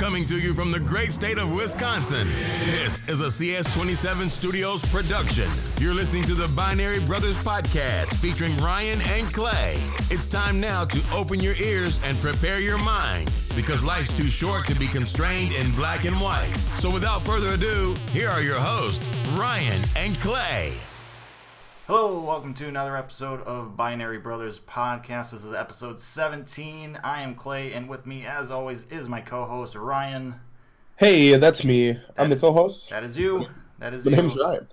Coming to you from the great state of Wisconsin, this is a CS27 Studios production. You're listening to the Binary Brothers podcast featuring Ryan and Clay. It's time now to open your ears and prepare your mind because life's too short to be constrained in black and white. So without further ado, here are your hosts, Ryan and Clay. Hello, welcome to another episode of Binary Brothers Podcast. This is episode 17. I am Clay, and with me, as always, is my co host, Ryan. Hey, that's me. I'm the co-host. That is you. That is The you. name's Ryan.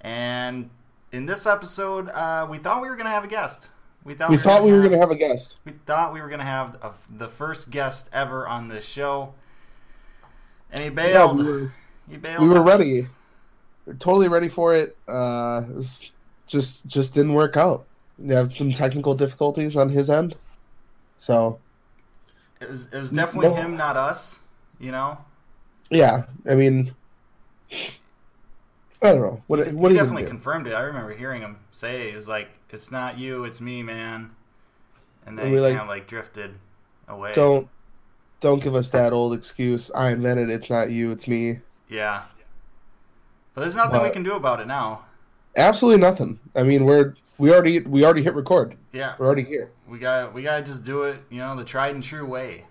And in this episode, uh, we thought we were going to have a guest. We thought We thought we were gonna have a guest. We thought we were going to have a, the first guest ever on this show. And he Yeah, bailed. we were, he bailed. we were us. ready. We're totally ready for it. Uh, it was just just didn't work out. We have some technical difficulties on his end. So It was, it was definitely No. him, not us. You know? yeah, I mean, I don't know what he, what he definitely confirmed it. I remember hearing him say it. Was like, "It's not you, it's me, man." And then And he like, kind of like drifted away. Don't don't give us that old excuse. I invented it. It's not you. It's me. Yeah. But there's nothing we can do about it now. Absolutely nothing. I mean, we're we already we already hit record. Yeah, We're already here. we got we gotta just do it. You know, the tried and true way.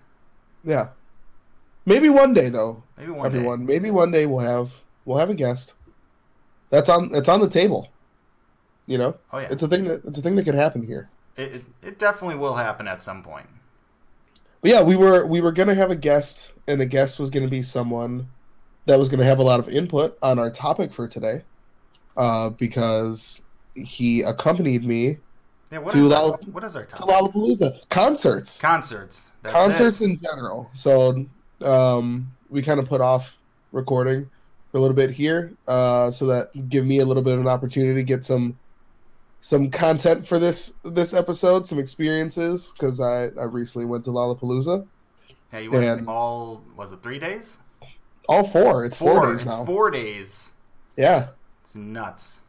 Yeah. Maybe one day though. Maybe one everyone. Maybe one day we'll have we'll have a guest. That's on it's on the table. You know. Oh yeah, it's a thing that it's a thing that could happen here. it, it it definitely will happen at some point. But yeah, we were we were gonna have a guest, and the guest was gonna be someone that was gonna have a lot of input on our topic for today, uh, because he accompanied me Yeah. What To is our, what is our to? Lollapalooza concerts, Concerts. That's concerts It. in general. So um, we kind of put off recording for a little bit here, uh, so that give me a little bit of an opportunity to get some some content for this this episode, some experiences because I I recently went to Lollapalooza. Yeah, you went and- all was it three days? All four. It's four, days It's now. four days. Yeah, It's nuts.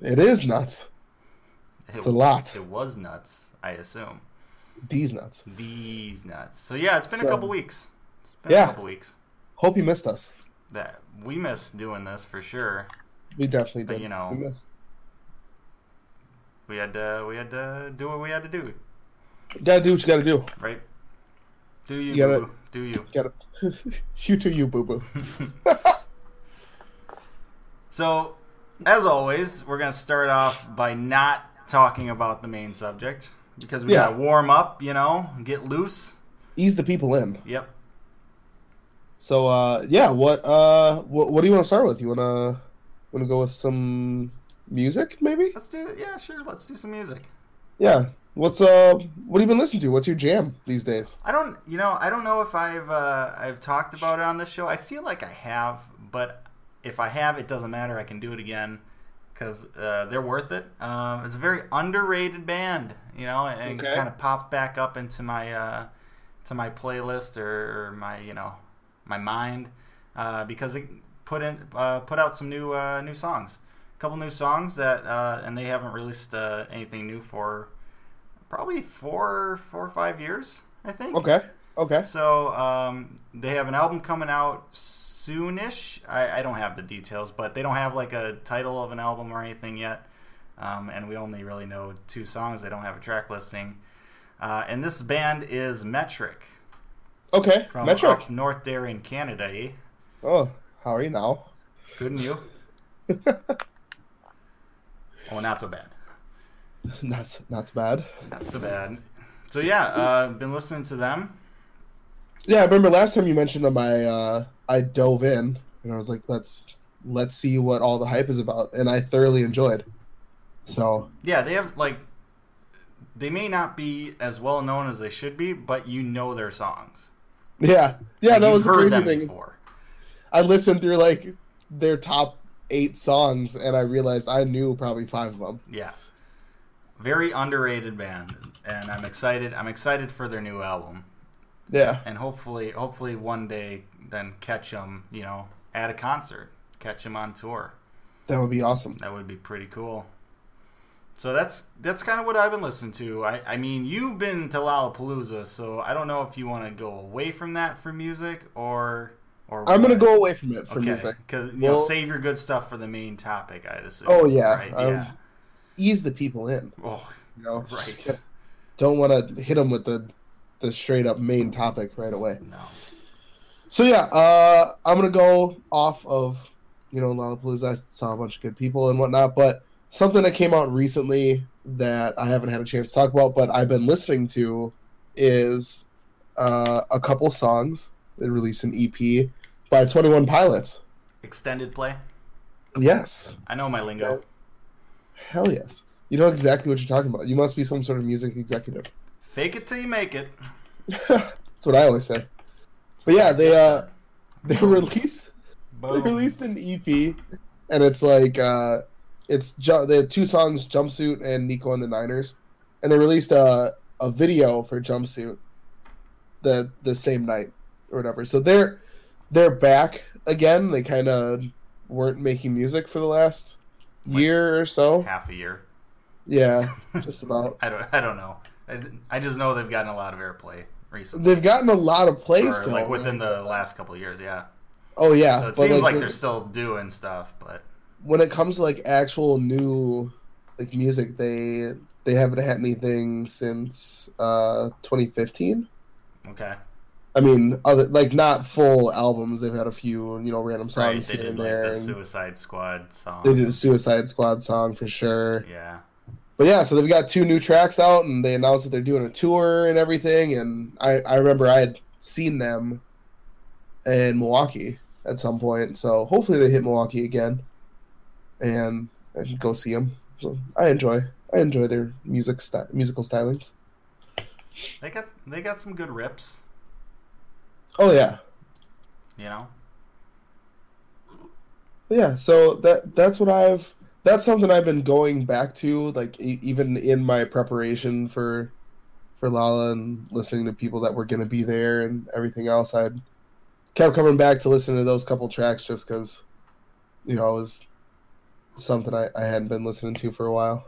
it is nuts. It, It's a lot. It was nuts. I assume These nuts. these nuts. So yeah, it's been a couple weeks. It's been Yeah. a couple weeks. Hope you missed us. That we miss doing this for sure. We definitely But, did. you know, we missed. We had to we had to do what we had to do, You gotta do what you gotta do. right? Do you? You gotta- boo-boo. Do you? Gotta. you to you, boo boo. So, as always, we're gonna start off by not talking about the main subject because we Yeah. gotta warm up, you know, get loose. Ease the people in. Yep. So uh yeah, what uh what, what do you want to start with? You wanna wanna go with some music maybe? Let's do it. Yeah, sure. Let's do some music. Yeah. What's uh what have you been listening to? What's your jam these days? I don't, you know, I don't know if I've uh, I've talked about it on this show. I feel like I have, but if I have, it doesn't matter. I can do it again because uh, they're worth it. Um, it's a very underrated band, you know, and Okay. kind of popped back up into my uh, to my playlist or, or my you know my mind uh, because they put in uh, put out some new uh, new songs, a couple new songs that uh, and they haven't released uh, anything new for probably four four or five years, I think. Okay. Okay. So um, they have an album coming out soonish. I, I don't have the details, but they don't have like a title of an album or anything yet. Um, and we only really know two songs. They don't have a track listing. Uh, and this band is Metric Okay. from Metric. up north there in Canada. Eh? Oh, how are you now? Couldn't you? oh, not so bad. not not so bad. Not so bad. So yeah, uh, been listening to them. Yeah, I remember last time you mentioned them I uh I dove in and I was like, let's let's see what all the hype is about and I thoroughly enjoyed. So Yeah, they have like they may not be as well known as they should be, but you know their songs. yeah. Yeah, Like, that was the crazy thing. before. I listened through like their top eight songs, and I realized I knew probably five of them. Yeah, very underrated band, and I'm excited. I'm excited for their new album, Yeah, and hopefully, hopefully one day then catch them. You know, at a concert, catch them on tour. that would be awesome. That would be pretty cool. So that's that's kind of what I've been listening to. I, I mean, you've been to Lollapalooza, so I don't know if you want to go away from that for music or or I'm gonna go away from it for okay music. because you Well- know save your good stuff for the main topic. I'd assume. Oh, yeah, right? um, yeah. Ease the people in. Oh, You know, right. Don't want to hit them with the the straight up main topic right away. No. So yeah, uh, I'm gonna go off of you know Lollapalooza. I saw a bunch of good people and whatnot, but something that came out recently that I haven't had a chance to talk about, but I've been listening to is uh, a couple songs. They released an EP by Twenty One Pilots. Extended play. Yes, I know my lingo. hell yes. You know exactly what you're talking about. You must be some sort of music executive. Fake it till you make it. That's what I always say. But yeah, they uh they released they Boom. released an EP, and it's like uh, it's ju- they have two songs, "Jumpsuit" and "Nico and the Niners," and they released a a video for "Jumpsuit" the the same night or whatever. So they're they're back again. They kind of weren't making music for the last year or so. half a year. Yeah, just about. I don't. I don't know. I, I just know they've gotten a lot of airplay recently, They've gotten a lot of plays still. like within the last couple of years. Yeah. Oh yeah, So it seems like the- they're still doing stuff, but when it comes to like actual new like music, they they haven't had anything since uh 2015. okay. I mean, other like not full albums. They've had a few, you know, random Right. songs They here did and like there. the Suicide Squad song. they did a Suicide Squad song for sure. Yeah. But yeah, so they've got two new tracks out, and they announced that they're doing a tour and everything. And I I remember I had seen them in Milwaukee at some point, so hopefully they hit Milwaukee again, and I can go see them. So I enjoy I enjoy their music sty- musical stylings. They got they got some good rips. Oh yeah, You know. But yeah. So that that's what I've that's something I've been going back to, like e- even in my preparation for for Lala and listening to people that were going to be there and everything else. I kept coming back to listen to those couple tracks just because you know it was something I, I hadn't been listening to for a while,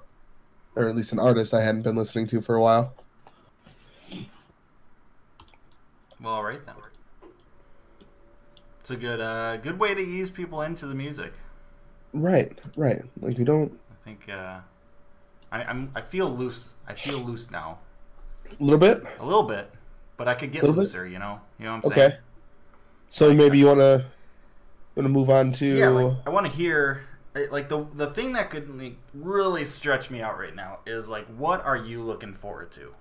or at least an artist I hadn't been listening to for a while. Well, all right then. It's a good uh good way to ease people into the music. Right, right. Like we don't I think uh I, I'm I feel loose. I feel loose now. a little bit. A little bit, but I could get Little bit? looser. You know. You know what I'm saying? Okay. So maybe you wanna wanna move on to Yeah, like, I want to hear like the the thing that could like, really stretch me out right now is like what are you looking forward to?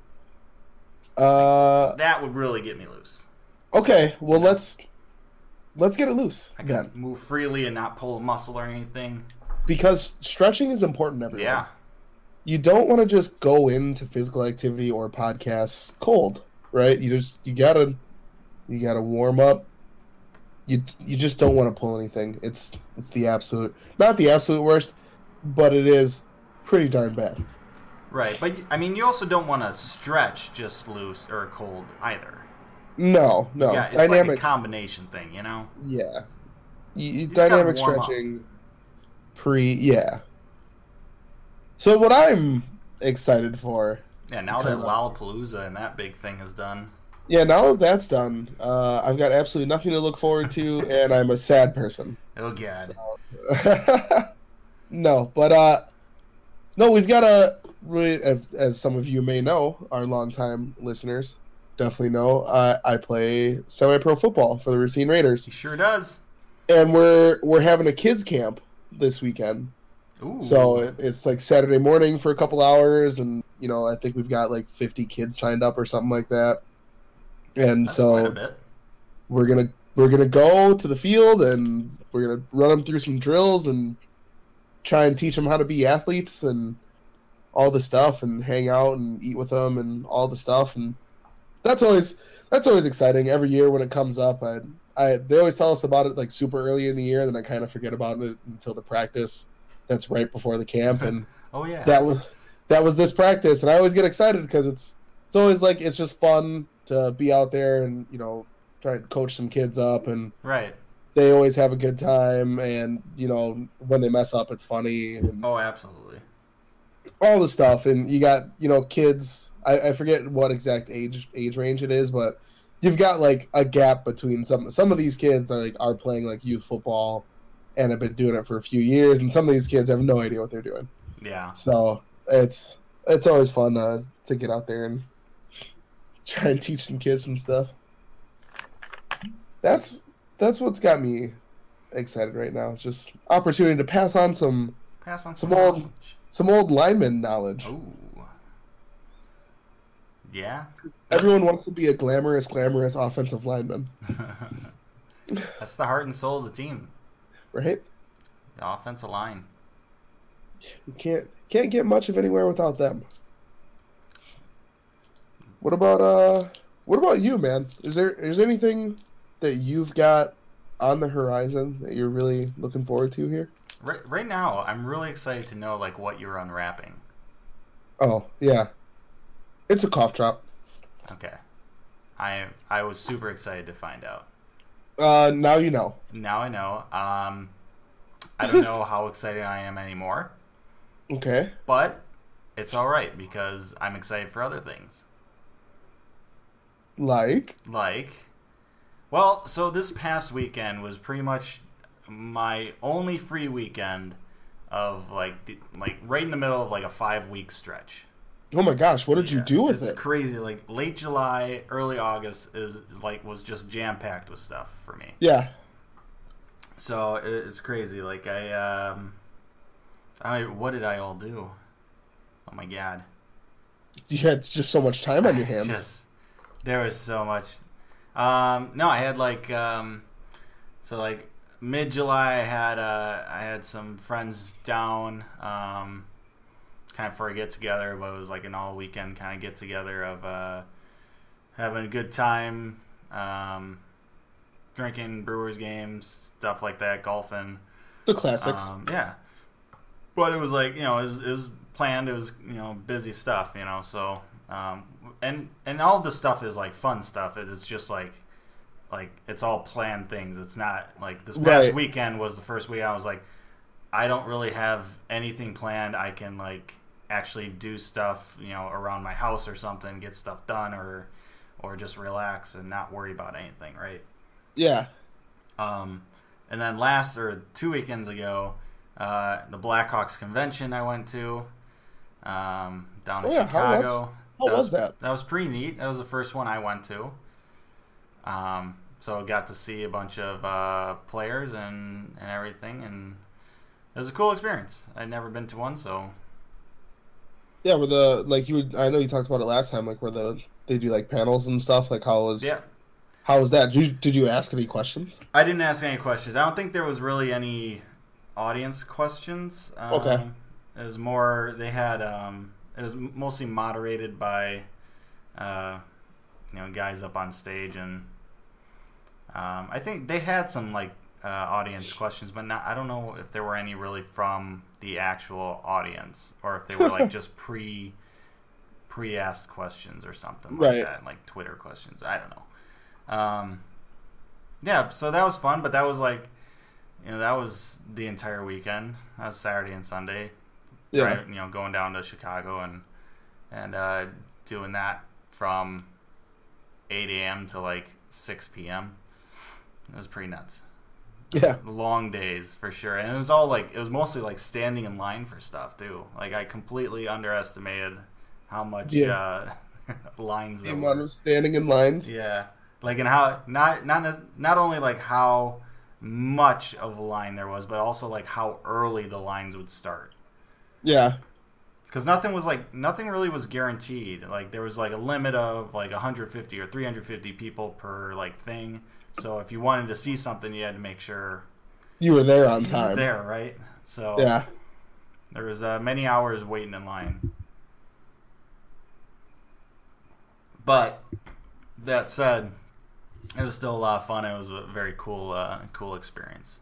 uh That would really get me loose. Okay, well let's let's get it loose I can move freely and not pull a muscle or anything. because stretching is important. Everyone, Yeah, you don't want to just go into physical activity or podcasts cold, right? You just you gotta you gotta warm up. You you just don't want to pull anything. It's it's the absolute not the absolute worst, but it is pretty darn bad. right. But I mean, you also don't want to stretch just loose or cold either. No, no, yeah, it's dynamic. like a combination thing, you know. yeah, you, you, dynamic warm up. stretching. Pre, yeah. So what I'm excited for Yeah, now that. Lollapalooza and that big thing is done. Yeah, now that that's done, uh, I've got absolutely nothing to look forward to, and I'm a sad person. Oh god. no, but uh, no, we've got a as some of you may know, our longtime listeners definitely know, uh, I play semi-pro football for the Racine Raiders, He sure does. and we're we're having a kids camp this weekend. Ooh. So it, it's like Saturday morning for a couple hours, and you know I think we've got like 50 kids signed up or something like that. And That's so quite a bit. we're gonna we're gonna go to the field and we're gonna run them through some drills and try and teach them how to be athletes and all the stuff and hang out and eat with them and all the stuff and that's always that's always exciting every year when it comes up I I they always tell us about it like super early in the year then I kind of forget about it until the practice that's right before the camp and Oh yeah. that was that was this practice and i always get excited because it's it's always like it's just fun to be out there and you know try and coach some kids up and right. they always have a good time and you know when they mess up it's funny and, Oh, absolutely. all the stuff, and you got you know kids. I, I forget what exact age age range it is, but you've got like a gap between some some of these kids are like are playing like youth football and have been doing it for a few years, and some of these kids have no idea what they're doing. Yeah. So it's it's always fun uh, to get out there and try and teach some kids some stuff. That's that's what's got me excited right now. It's just opportunity to pass on some Pass on Some some old- knowledge. some old lineman knowledge. Ooh. Yeah. Everyone wants to be a glamorous, glamorous offensive lineman, That's the heart and soul of the team. right? The offensive line. You can't can't get much of anywhere without them. What about uh what about you, man? Is there is there anything that you've got on the horizon that you're really looking forward to here? Right, right now, I'm really excited to know like what you're unwrapping. Oh, yeah. It's a cough drop. Okay. I I was super excited to find out. Uh now you know. Now I know. Um, I don't know how excited I am anymore, Okay. but it's all right because I'm excited for other things. Like Like, well, so this past weekend was pretty much my only free weekend of like like right in the middle of like a five week stretch. Oh my gosh, what did you do with it's it? crazy. Like late July, early August is like was just jam packed with stuff for me. Yeah. So it's crazy. Like I, um, I what did I all do? Oh my god! You had just so much time on your hands. Just there was so much. Um, no, I had like um, so like mid July. I had uh, I had some friends down. Um, kind of for a get together, but it was like an all weekend kind of get together of uh, having a good time. Um, drinking Brewers games, stuff like that, golfing. the classics. Um, yeah, but it was like you know it was, it was planned. It was you know busy stuff. You know so um, and and all the stuff is like fun stuff. It's just like like it's all planned things. It's not like this past Right. weekend was the first week. I was like, I don't really have anything planned. I can like actually do stuff you know around my house or something, get stuff done or or just relax and not worry about anything. Right. yeah. Um, and then last or two weekends ago, uh, the Blackhawks convention I went to um, down in Oh, yeah, how was- Chicago. How was that? That was pretty neat. That was the first one I went to. Um, so I got to see a bunch of uh, players and, and everything, and it was a cool experience. I'd never been to one, so Yeah, where the like you would, I know you talked about it last time, like where the they do like panels and stuff. Like how was yeah. how was that? Did you, did you ask any questions? I didn't ask any questions. I don't think there was really any audience questions. Um, Okay. It was more they had. Um, it was mostly moderated by, uh, you know, guys up on stage, and um, I think they had some like uh, audience questions, but not. I don't know if there were any really from the actual audience, or if they were like just pre pre-asked questions or something like Right. that, like Twitter questions. I don't know. Um, yeah, so that was fun, but that was like, you know, that was the entire weekend. That was Saturday and Sunday. Yeah. Right, you know, going down to Chicago and and uh, doing that from 8 a.m. to like 6 p.m. It was pretty nuts. Yeah. Long days for sure, and it was all like it was mostly like standing in line for stuff too. Like I completely underestimated how much Yeah. uh, lines The amount were. of standing in lines. Yeah, like and how not not not only like how much of a line there was, but also like how early the lines would start. Yeah. Because nothing was like nothing really was guaranteed. Like there was like a limit of like 150 or 350 people per like thing. So if you wanted to see something, you had to make sure You were there on time. there, right? So Yeah. there was uh, many hours waiting in line. But that said, it was still a lot of fun. It was a very cool, uh, cool experience.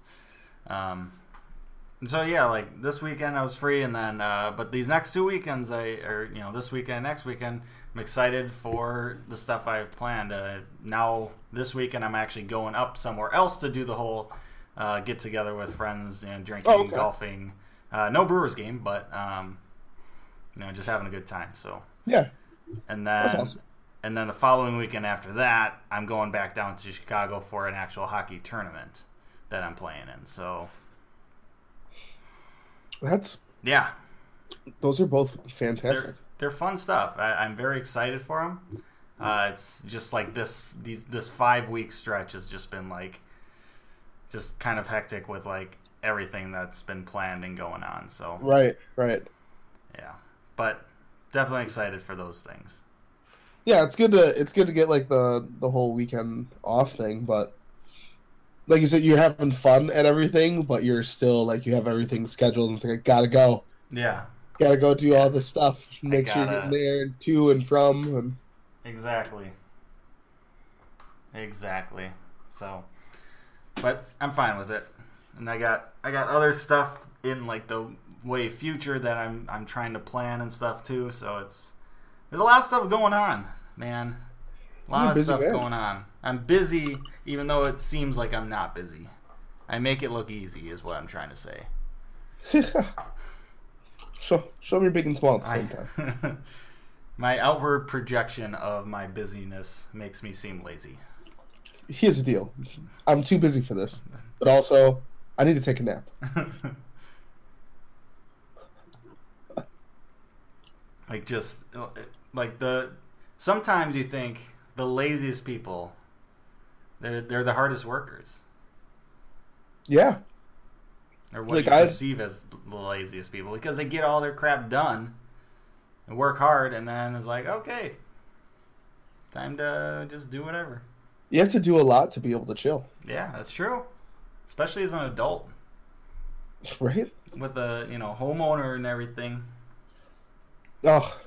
Um, so yeah, like this weekend I was free, and then uh, but these next two weekends, I or you know this weekend, next weekend, I'm excited for the stuff I've planned. Uh, now this weekend, I'm actually going up somewhere else to do the whole uh, get together with friends and drinking, Oh, okay. golfing. Uh, no Brewers game, but um, you know, just having a good time. So, Yeah, and then awesome. and then the following weekend after that, I'm going back down to Chicago for an actual hockey tournament that I'm playing in. So, That's yeah, those are both fantastic. they're fun stuff. I, I'm very excited for them. Uh, it's just like this these this five week stretch has just been like just kind of hectic with like everything that's been planned and going on. So Right, right. yeah, but definitely excited for those things. Yeah, it's good to it's good to get like the the whole weekend off thing, but like you said, you're having fun at everything, but you're still like you have everything scheduled and it's like gotta go, Yeah, gotta go do all this stuff, make sure you're gotta- getting there to and from, and exactly, exactly. So, but I'm fine with it, and I got I got other stuff in like the way future that I'm I'm trying to plan and stuff too. So it's there's a lot of stuff going on, man. A lot You're of stuff man. going on. I'm busy, even though it seems like I'm not busy. I make it look easy, is what I'm trying to say. show show me big and small at the same I- time. my outward projection of my busyness makes me seem lazy. Here's the deal: I'm too busy for this, but also I need to take a nap. like just like the sometimes you think the laziest people they're they're the hardest workers Yeah, or what Like, you I- perceive as the laziest people because they get all their crap done and work hard and then it's like okay time to just do whatever you have to do a lot to be able to chill, yeah that's true especially as an adult right? with a you know homeowner and everything Oh,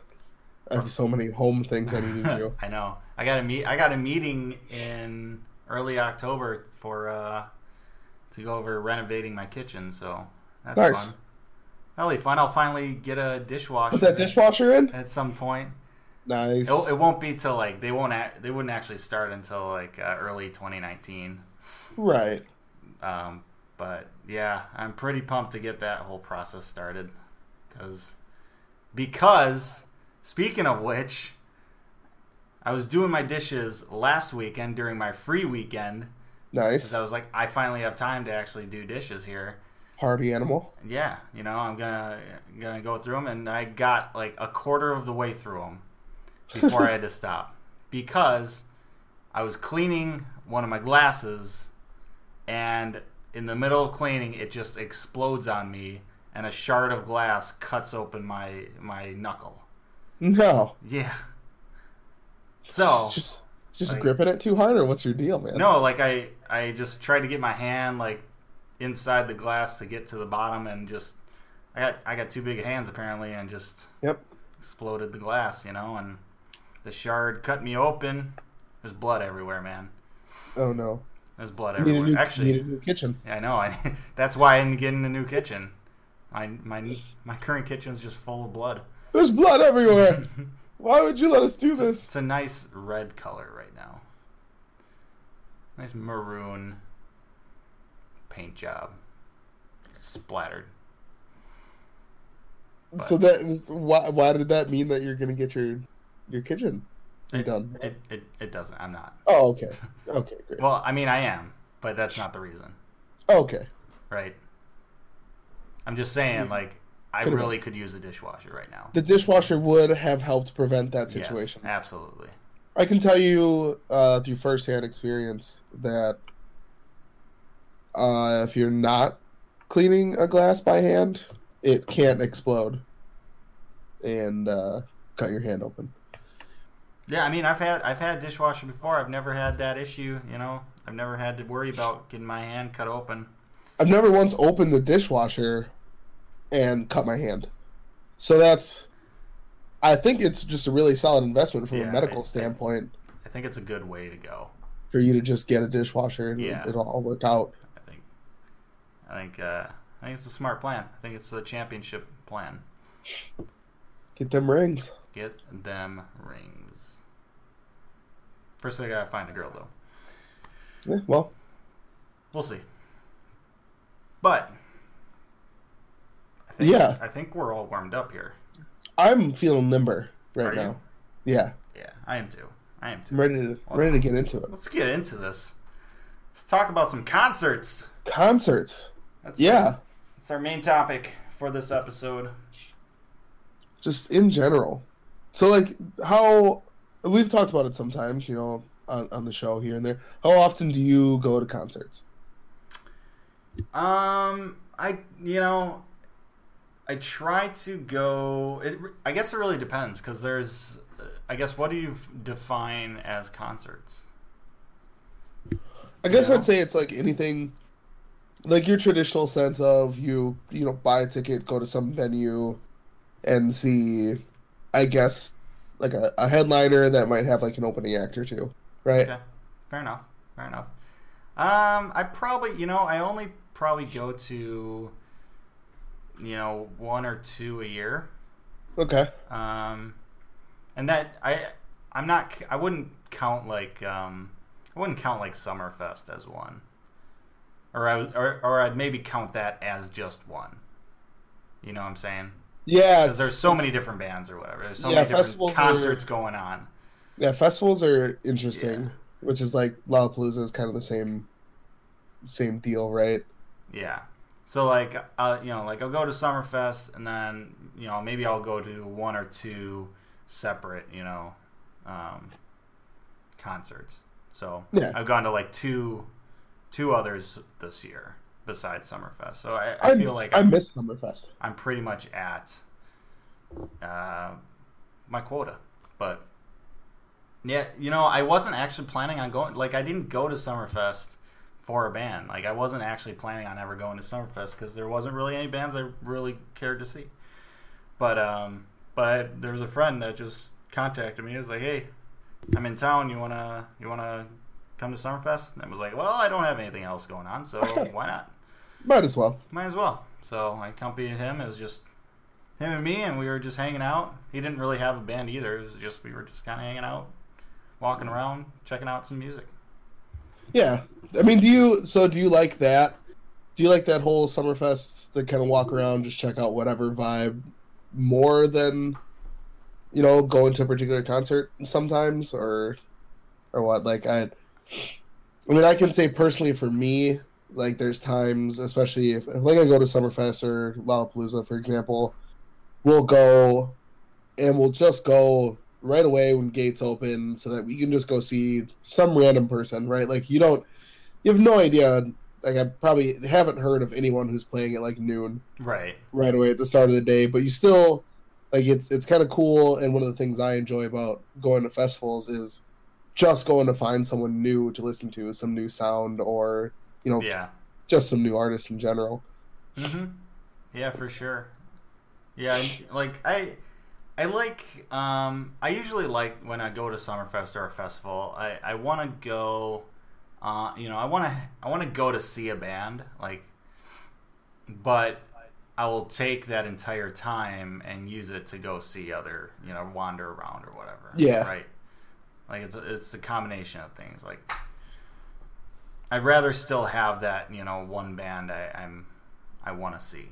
I have so many home things I need to do. I know. I got a meet. I got a meeting in early October for uh, to go over renovating my kitchen. So that's Nice. fun. That'll be fun. I'll finally get a dishwasher Put that dishwasher in. at some point. Nice. It, it won't be till like they won't. Act, they wouldn't actually start until like uh, early 2019. Right. Um, but yeah, I'm pretty pumped to get that whole process started because because speaking of which, I was doing my dishes last weekend during my free weekend Nice. because I was like, I finally have time to actually do dishes here. Party animal. Yeah, you know, I'm gonna gonna go through them, and I got like a quarter of the way through them before I had to stop because I was cleaning one of my glasses, and in the middle of cleaning, it just explodes on me, and a shard of glass cuts open my my knuckle. No. Yeah. So just just like- gripping it too hard, or what's your deal, man? no, like I I just tried to get my hand like inside the glass to get to the bottom, and just I got I got too big of hands apparently, and just Yep. exploded the glass, you know, and the shard cut me open. There's blood everywhere, man. Oh no. There's blood You everywhere. new, Actually, need a new kitchen. yeah, I know. I, that's why I'm getting a new kitchen. My my my current kitchen's just full of blood. There's blood everywhere. Why would you let us do this? It's a nice red color right now. Nice maroon paint job. Splattered. So that is why. Why did that mean that you're gonna get your your kitchen It, redone? it, it, it doesn't. I'm not. Oh, okay. Okay, great. Well, I mean, I am, but that's not the reason, Okay. right? I'm just saying, mm-hmm. like, I Could've really could use a dishwasher right now. The dishwasher would have helped prevent that situation. Yes, absolutely. I can tell you uh, through firsthand experience that uh, if you're not cleaning a glass by hand, it can't explode and uh, cut your hand open. Yeah, I mean, I've had I've had dishwasher before. I've never had that issue. You know, I've never had to worry about getting my hand cut open. I've never once opened the dishwasher and cut my hand. So that's. I think it's just a really solid investment from Yeah, a medical I- standpoint I think it's a good way to go. for you to just get a dishwasher and Yeah. it'll all work out. I think. I think. Uh, I think it's a smart plan. I think it's the championship plan. Get them rings. Get them rings. First, I gotta find a girl though. Yeah, well, We'll see. But I think, Yeah. I think we're all warmed up here. I'm feeling limber Are right you? now. Yeah, Yeah, I am too. I am too. I'm ready to ready to get into it. Let's get into this. Let's talk about some concerts. Concerts. That's Yeah, That's our main topic for this episode. just in general. So like how we've talked about it sometimes, you know, on, on the show here and there. How often do you go to concerts? Um, I you know, I try to go. It, I guess it really depends because there's. I guess what do you define as concerts? I guess Yeah. I'd say it's like anything like your traditional sense of you, you know, buy a ticket, go to some venue and see I guess like a, a headliner that might have like an opening act or two. Right? Okay, fair enough. Fair enough. Um, I probably you know I only probably go to you know one or two a year. Okay. Um, and that I I'm not I wouldn't count like um I wouldn't count like Summerfest as one, or I or or I'd maybe count that as just one. You know what I'm saying? Yeah, Because there's so many different bands or whatever. There's so Yeah, many different festivals are- concerts going on. yeah, festivals are interesting, Yeah. which is like Lollapalooza is kind of the same same deal, right? Yeah. So like uh, you know like I'll go to Summerfest and then you know maybe I'll go to one or two separate you know um, concerts. So Yeah. I've gone to like two two others this year besides Summerfest. So I, I feel like I I'm, miss Summerfest. I'm pretty much at uh, my quota. But yeah, you know I wasn't actually planning on going. Like I didn't go to Summerfest for a band. Like I wasn't actually planning on ever going to Summerfest because there wasn't really any bands I really cared to see. But um, but there was a friend that just contacted me. He was like, "Hey, I'm in town. You wanna you wanna come to Summerfest?" And I was like, "Well, I don't have anything else going on, so why not? Might as well. Might as well." So I accompanied him. It was just him and me, and we were just hanging out. He didn't really have a band either. It was just we were just kind of hanging out, walking around, checking out some music. Yeah. I mean, do you so do you like that? Do you like that whole Summerfest the kind of walk around, just check out whatever vibe more than you know, going to a particular concert sometimes or or what? Like I I mean, I can say personally for me, like there's times, especially if like I go to Summerfest or Lollapalooza, for example, we'll go and we'll just go right away when gates open so that we can just go see some random person, right? Like you don't you have no idea like I probably haven't heard of anyone who's playing at like noon Right. right away at the start of the day, but you still like it's it's kind of cool and one of the things I enjoy about going to festivals is just going to find someone new to listen to, some new sound or you know Yeah. just some new artists in general. hmm Yeah, for sure. Yeah, like I, I like. Um, I usually like when I go to Summerfest or a festival. I I want to go. Uh, you know, I want to I want to go to see a band. Like, but I will take that entire time and use it to go see other. You know, wander around or whatever. Yeah. Right. Like it's a, it's a combination of things. Like. I'd rather still have that, you know, one band I, I'm, I want to see.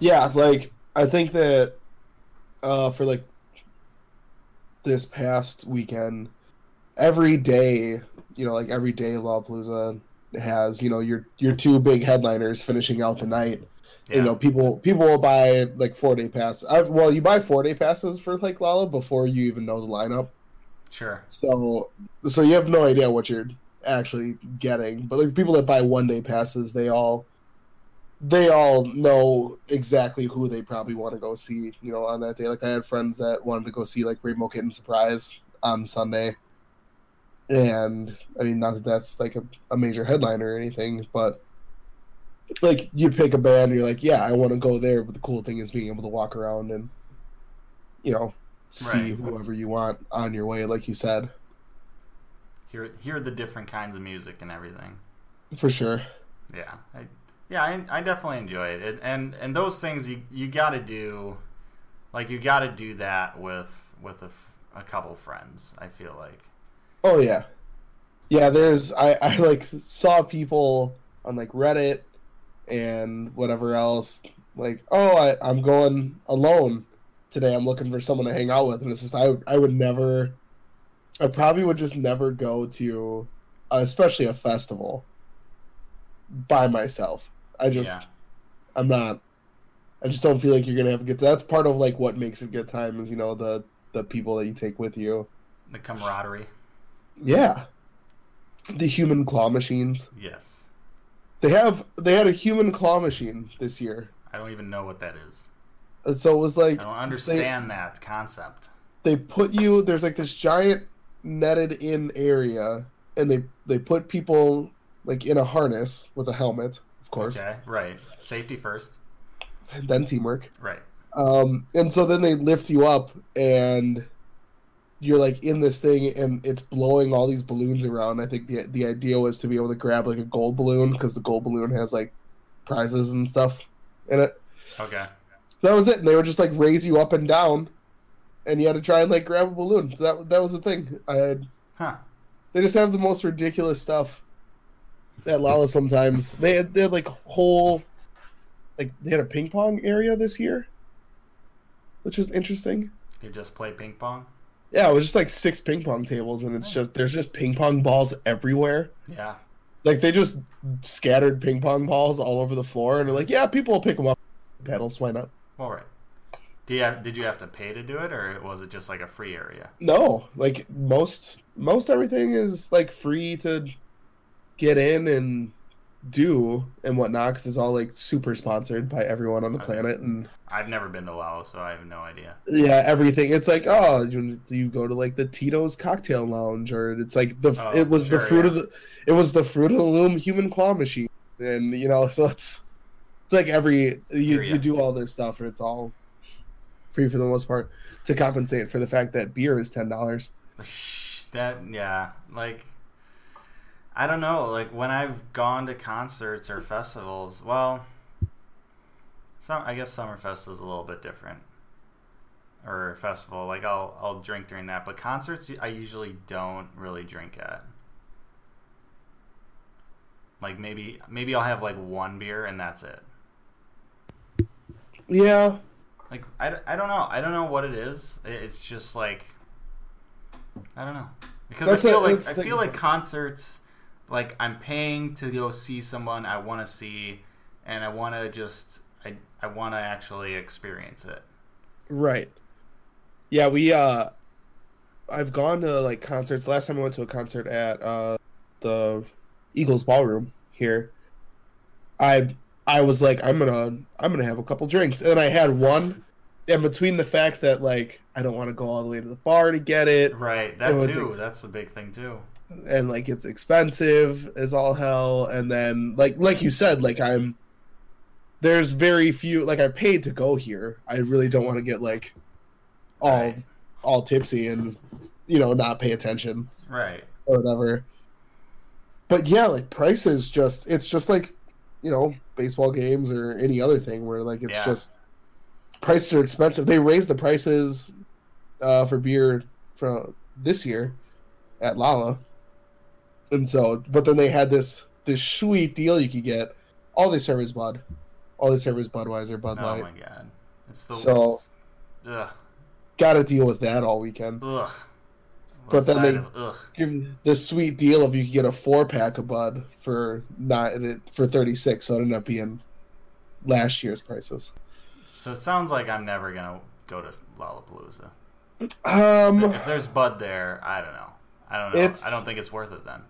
Yeah, like I think that uh for like this past weekend, every day, you know, like every day Lollapalooza has, you know, your your two big headliners finishing out the night. Yeah. You know, people people will buy like four day passes. I've, well, you buy four day passes for like Lala before you even know the lineup. Sure. So so you have no idea what you're actually getting. But like people that buy one day passes, they all they all know exactly who they probably want to go see, you know, on that day. Like I had friends that wanted to go see like Rainbow Kitten Surprise on Sunday. And I mean not that that's like a, a major headliner or anything, but like you pick a band and you're like, Yeah, I want to go there, but the cool thing is being able to walk around and you know, see Right. whoever you want on your way, like you said. Hear hear the different kinds of music and everything. For sure. Yeah. I, yeah, I, I definitely enjoy it. it. And and those things you you got to do like you got to do that with with a, a couple friends, I feel like. Oh yeah, yeah. There's I I like saw people on like Reddit and whatever else. Like, oh, I, I'm going alone today. I'm looking for someone to hang out with, and it's just I I would never, I probably would just never go to, especially a festival, by myself. I just yeah. I'm not. I just don't feel like you're gonna have a good. That's part of like what makes it good time is you know the the people that you take with you. The camaraderie. Yeah, the human claw machines. Yes. They have they had a human claw machine this year, I don't even know what that is. and so it was like I don't understand that concept. they put you there's like this giant netted in area, and they they put people like in a harness with a helmet, course, Okay. Right. Safety first. then teamwork. Right. Um, and so then they lift you up, and you're like in this thing, and it's blowing all these balloons around. I think the the idea was to be able to grab like a gold balloon because the gold balloon has like prizes and stuff in it. Okay. That was it. And they would just like raise you up and down, and you had to try and like grab a balloon. So that that was the thing. I had. Huh. They just have the most ridiculous stuff at Lala sometimes. They had, they had like whole, like they had a ping pong area this year, which was interesting. You just play ping pong. Yeah, it was just like six ping pong tables, and it's just there's just ping pong balls everywhere. Yeah. Like they just scattered ping pong balls all over the floor, and they're like, yeah, people will pick them up. Pedals, why not? Well, right. Do you have, did you have to pay to do it, or was it just like a free area? No, like most most everything is like free to get in and do and whatnot because it's all like super sponsored by everyone on the planet and I've never been to Laos, so I have no idea. yeah everything. It's like oh you, you go to like the tito's cocktail lounge or it's like the Oh, it was the sure, fruit of the it was the fruit of the loom human claw machine and you know so it's it's like every you, you do all this stuff and it's all free for the most part to compensate for the fact that beer is ten dollars. That yeah, like I don't know. Like when I've gone to concerts or festivals, well, some I guess Summerfest is a little bit different, or festival. Like I'll I'll drink during that, but concerts I usually don't really drink at. Like maybe maybe I'll have like one beer and that's it. yeah Like I, I don't know. I don't know what it is. It's just like I don't know because That's I feel a- like I feel like concerts. Like I'm paying to go see someone I want to see, and I want to just I I want to actually experience it. Right. Yeah, we uh I've gone to like concerts. Last time I went to a concert at uh the Eagles Ballroom here. I I was like I'm going to I'm to have a couple drinks and I had one and between the fact that like I don't want to go all the way to the bar to get it Right. That It was too. ex- That's the big thing too. And like it's expensive as all hell and then like like you said like I'm there's very few like I paid to go here. I really don't want to get like all Right. all tipsy and you know not pay attention Right. or whatever. But yeah, like prices just it's just like you know baseball games or any other thing where like it's Yeah. just prices are expensive. They raised the prices uh, for beer from this year at Lala, and so but then they had this this sweet deal you could get. All they serve is Bud. All they serve is Budweiser, Bud Light. Oh my god. It's the So- ugh Got to deal with that all weekend. ugh. But then they- of- give the sweet deal if you could get a four pack of Bud for not for thirty six, so it ended up being last year's prices. So it sounds like I'm never gonna go to Lollapalooza. Um, if there's Bud there, I don't know. I don't know. I don't think it's worth it then.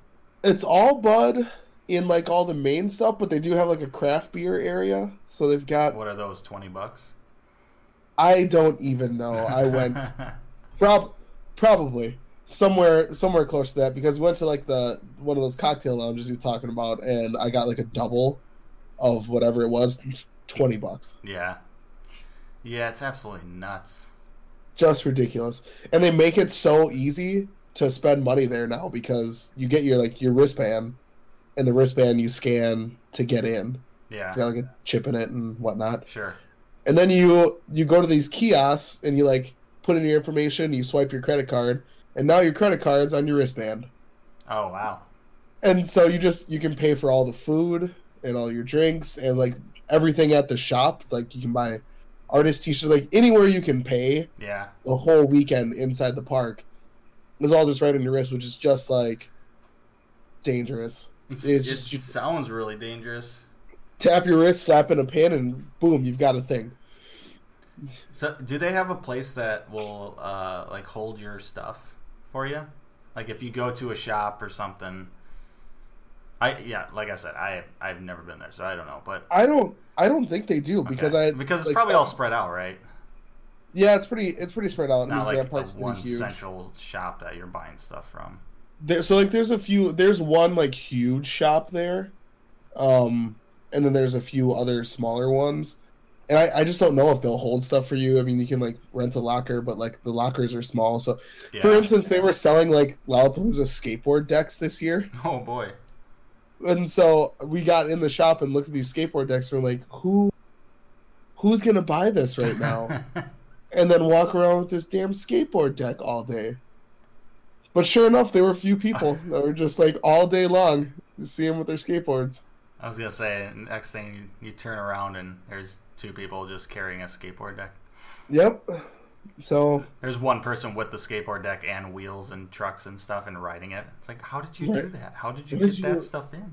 It's all Bud in like all the main stuff, but they do have like a craft beer area. So they've got What are those twenty bucks? I don't even know. I went prob probably somewhere somewhere close to that because we went to like the one of those cocktail lounges he was talking about, and I got like a double of whatever it was, twenty bucks. yeah, yeah. It's absolutely nuts. just ridiculous. And they make it so easy to spend money there now because you get your like your wristband, and the wristband you scan to get in. Yeah, It's got like a chip in it and whatnot. sure. And then you you go to these kiosks and you like put in your information, you swipe your credit card, and now your credit card's on your wristband. Oh wow. And so you just you can pay for all the food and all your drinks and like everything at the shop. Like you can buy artist t-shirts, like anywhere you can pay Yeah. the whole weekend inside the park is all just right on your wrist, which is just like dangerous. It's it just sounds really dangerous. tap your wrist, slap in a pin, and boom, you've got a thing. So, do they have a place that will uh, like hold your stuff for you? Like if you go to a shop or something. I yeah, like I said, I I've never been there, so I don't know. But I don't, I don't think they do because okay. I because it's like, probably all spread out, right? Yeah, it's pretty, it's pretty spread out. It's I mean, not Grand like a one huge. central shop that you're buying stuff from. There, so like, there's a few. There's one like huge shop there, um, and then there's a few other smaller ones. And I, I just don't know if they'll hold stuff for you. I mean, you can like rent a locker, but like the lockers are small. So, Yeah. for instance, they were selling like Lollapalooza skateboard decks this year, oh boy. and so we got in the shop and looked at these skateboard decks. And we're like, who, who's gonna buy this right now? and then walk around with this damn skateboard deck all day. But sure enough, there were a few people that were just like all day long to see them with their skateboards. I was gonna say next thing you, you turn around and there's two people just carrying a skateboard deck. Yep. So There's one person with the skateboard deck and wheels and trucks and stuff and riding it. It's like, how did you do that? How did you get did that you- stuff in?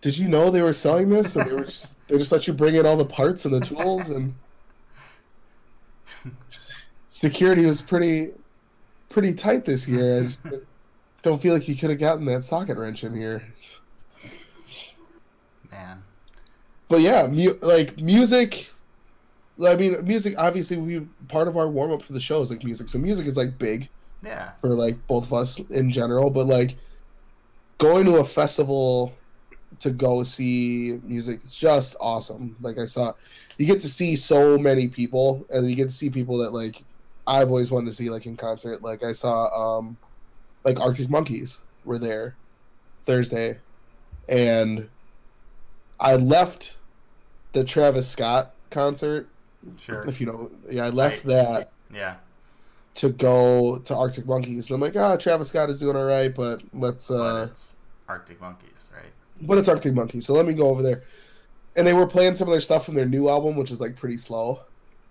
did you know they were selling this? And they were just, they just let you bring in all the parts and the tools and security was pretty pretty tight this year. I just don't feel like you could have gotten that socket wrench in here. Man, but yeah, mu- like music. I mean, music. Obviously, we part of our warm up for the show is like music. So music is like big yeah, for like both of us in general. But like going to a festival to go see music is just awesome. Like I saw, you get to see so many people, and you get to see people that like I've always wanted to see like in concert. Like I saw, um like Arctic Monkeys were there Thursday, and I left the Travis Scott concert. sure, If you know, yeah, I left Right. that yeah, to go to Arctic Monkeys. I'm like, ah, Travis Scott is doing all right, but let's. but uh it's Arctic Monkeys, right? But it's Arctic Monkeys, so let me go over there. And they were playing some of their stuff from their new album, which is like pretty slow.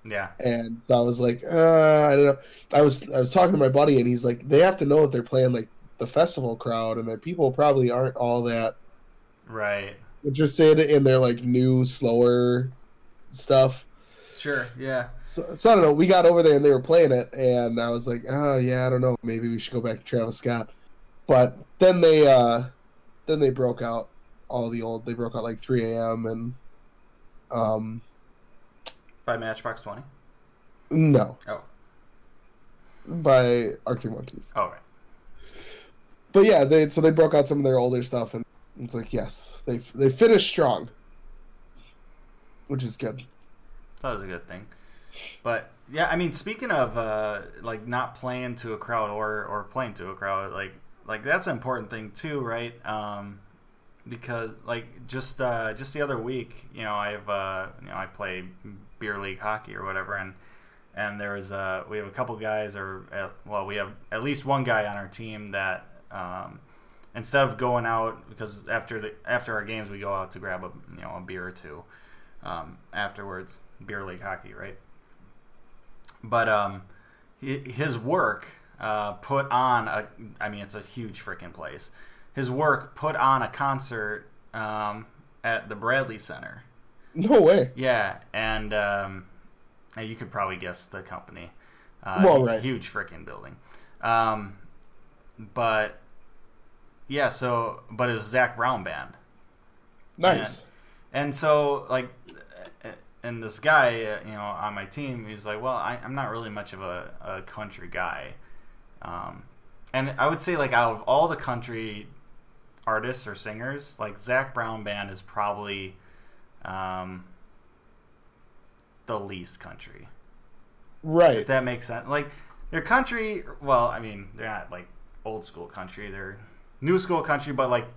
Yeah, And so I was like, uh, I don't know. I was I was talking to my buddy, and he's like, they have to know that they're playing like the festival crowd, and that people probably aren't all that right. interested in their like new slower stuff. Sure, yeah, So, so I don't know. We got over there and they were playing it, and I was like, oh yeah, I don't know. Maybe we should go back to Travis Scott. But then they, uh then they broke out all the old. They broke out like 3 a.m. and, um, by Matchbox Twenty. no, Oh, by Arctic Monkeys. oh right. But yeah, they so they broke out some of their older stuff, and it's like yes, they they finished strong, which is good. That was a good thing. But yeah, I mean, speaking of uh, like not playing to a crowd or or playing to a crowd, like like that's an important thing too, right? Um, because like just uh, just the other week, you know, I've uh, you know I play beer league hockey or whatever, and and there was uh, we have a couple guys, or well, we have at least one guy on our team that um, instead of going out because after the after our games we go out to grab a you know a beer or two um, afterwards, beer league hockey, right? But um, his work uh, put on a. I mean, it's a huge freaking place. His work put on a concert um, at the Bradley Center. No way. Yeah, and um, you could probably guess the company. Uh, Well, right. Huge freaking building. Um, but yeah, so but it's Zac Brown band. Nice. And so, like, and this guy, you know, on my team, he's like, well, I, I'm not really much of a, a country guy. Um, and I would say, like, out of all the country artists or singers, like, Zac Brown Band is probably um, the least country. Right. If that makes sense. Like, they're country, well, I mean, they're not, like, old school country. They're new school country, but, like,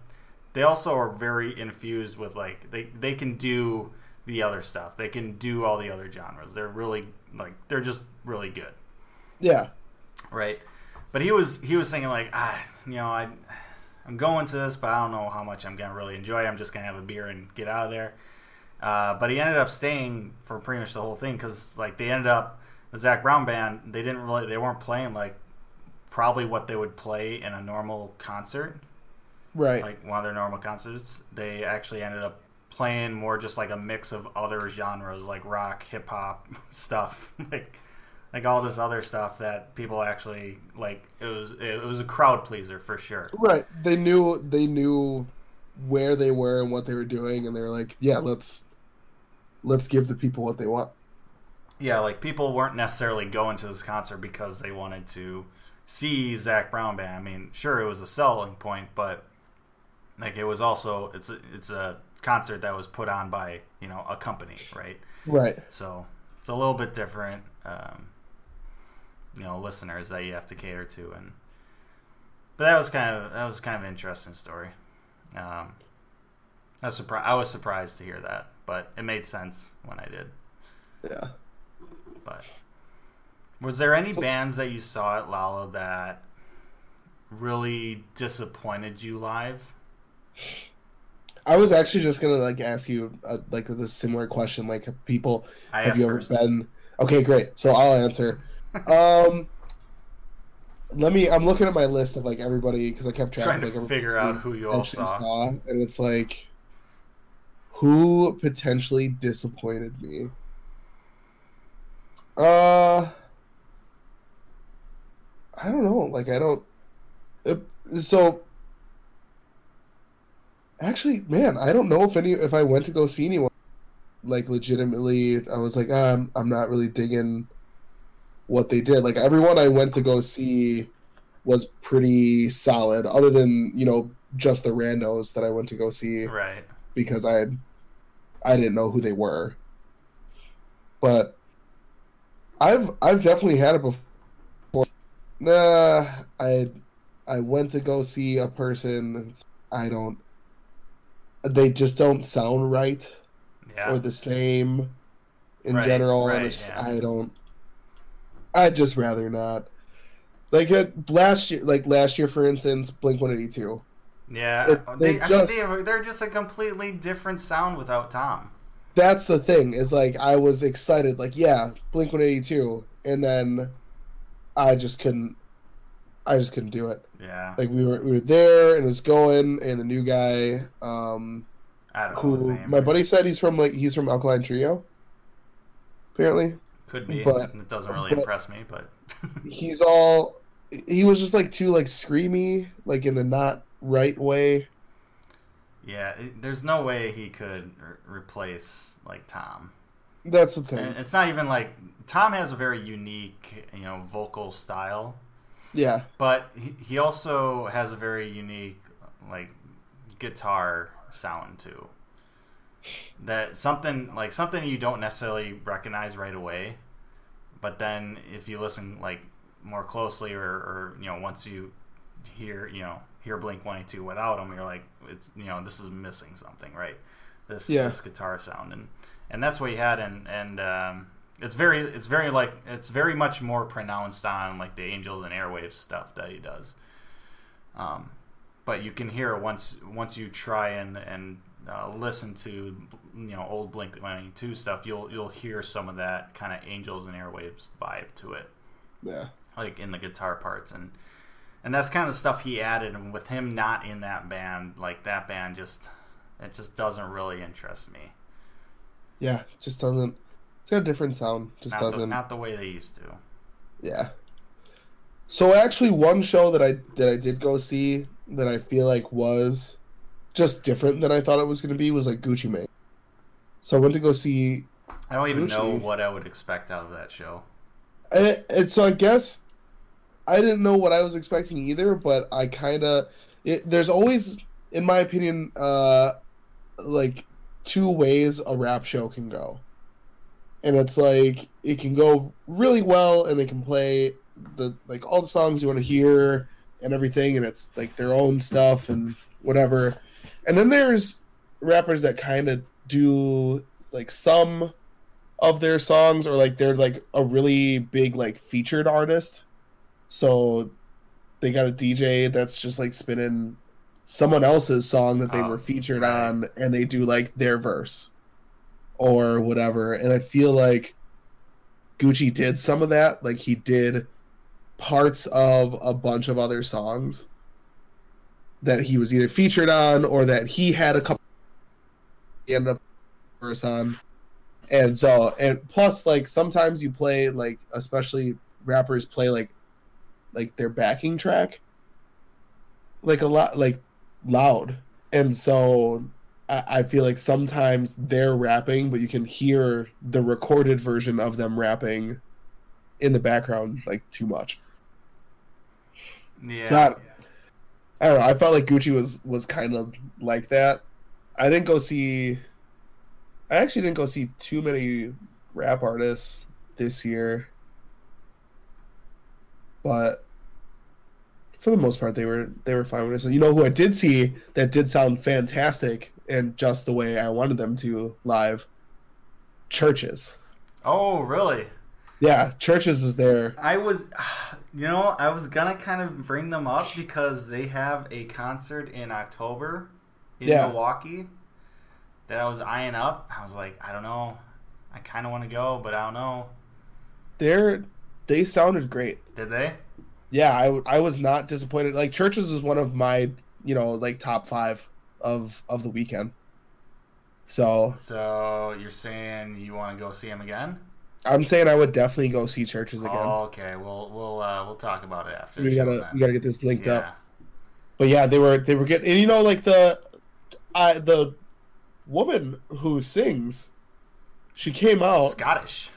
they also are very infused with like they they can do the other stuff. They can do all the other genres. They're really like they're just really good, Yeah. right? But he was he was saying like ah you know I I'm going to this, but I don't know how much I'm gonna really enjoy. I'm just gonna have a beer and get out of there. Uh, but he ended up staying for pretty much the whole thing because like they ended up the Zac Brown band. They didn't really they weren't playing like probably what they would play in a normal concert, Right. like one of their normal concerts. They actually ended up playing more just like a mix of other genres like rock, hip hop stuff, like like all this other stuff that people actually like. It was it was a crowd pleaser for sure. right. They knew they knew where they were and what they were doing, and they were like, "Yeah, let's let's give the people what they want." Yeah, like people weren't necessarily going to this concert because they wanted to see Zac Brown band. I mean, sure, it was a selling point, but like it was also it's a, it's a concert that was put on by you know a company, right? Right. So it's a little bit different, um, you know, listeners that you have to cater to, and but that was kind of that was kind of an interesting story. Um, I was surprised. I was surprised to hear that, but it made sense when I did. Yeah. But was there any bands that you saw at Lolla that really disappointed you live? I was actually just gonna like ask you uh, like a similar question. Like, people I have you ever first. been? Okay, great. So I'll answer. um, let me. I'm looking at my list of like everybody because I kept track Trying of to like figure out who you all actually saw. and it's like who potentially disappointed me. Uh, I don't know. Like I don't. so actually, man, I don't know if any if I went to go see anyone like legitimately. I was like, um, I'm not really digging what they did. Like everyone I went to go see was pretty solid, other than you know just the randos that I went to go see Right. because I had I didn't know who they were. But I've I've definitely had it before. Nah, I I went to go see a person. I don't. They just don't sound right Yeah. or the same in Right, general. right, it's, yeah. I don't. I'd just rather not. Like it, last year, like last year, for instance, Blink One Eighty Two. Yeah. it- they, they I just- mean, they, they're just a completely different sound without Tom. that's the thing is like I was excited, like yeah, Blink One Eighty Two, and then I just couldn't. I just couldn't do it. Yeah. Like we were we were there and it was going, and the new guy, um, I don't know his who name. my buddy said he's from like he's from Alkaline Trio. Apparently, Could be. but- it doesn't really but- impress me, but he's all he was just like too like screamy, like in the not right way. yeah, it, there's no way he could re- replace like Tom. That's the thing. And it's not even like Tom has a very unique, you know, vocal style, Yeah, but he, he also has a very unique like guitar sound too. That something like something you don't necessarily recognize right away, but then if you listen like more closely or, or you know once you hear you know hear Blink One Eighty Two without him, you're like it's you know this is missing something, right? This Yeah. this guitar sound and and that's what he had and and um, it's very it's very like it's very much more pronounced on like the Angels and Airwaves stuff that he does. Um, but you can hear once once you try and and uh, listen to you know old Blink One Eighty Two stuff, you'll you'll hear some of that kind of Angels and Airwaves vibe to it yeah, like in the guitar parts and and that's kind of the stuff he added and with him not in that band like that band just it just doesn't really interest me yeah. Just doesn't. It's got a different sound. Just not doesn't. not the way they used to Yeah. So actually, one show that I that I did go see that I feel like was just different than I thought it was going to be was like Gucci Mane. So I went to go see, i don't even know what i would expect out of that show and, and so I guess I didn't know what I was expecting either, but I kind of there's always, in my opinion, uh, like two ways a rap show can go, and it's like it can go really well, and they can play the like all the songs you want to hear and everything, and it's like their own stuff and whatever, and then there's rappers that kind of do like some of their songs or like they're like a really big like featured artist so they got a dj that's just like spinning someone else's song that they Oh, were featured right. on and they do like their verse or whatever. And I feel like Gucci did some of that. Like he did parts of a bunch of other songs that he was either featured on or that he had a couple he ended up verse on. And so and plus like sometimes you play like especially rappers play like like their backing track like a lot like loud. And so I, I feel like sometimes they're rapping but you can hear the recorded version of them rapping in the background like too much. Yeah. So I, I don't know i felt like gucci was was kind of like that. I didn't go see i actually didn't go see too many rap artists this year but for the most part they were they were fine with it. So you know who I did see that did sound fantastic and just the way I wanted them to live? CHVRCHES. oh, really? Yeah, CHVRCHES was there. I was, you know, I was gonna kind of bring them up because they have a concert in October in Yeah. Milwaukee that I was eyeing up. I was like, I don't know, I kind of want to go, but I don't know. They're they sounded great. Did they? Yeah, I, I was not disappointed. Like CHVRCHES was one of my you know like top five of of the weekend. So So you're saying you want to go see them again? I'm saying I would definitely go see CHVRCHES again. Oh, okay. We'll we'll uh, we'll talk about it after. we gotta we gotta get this linked yeah. up. But yeah, they were they were getting and you know like the I the woman who sings she came out Scottish.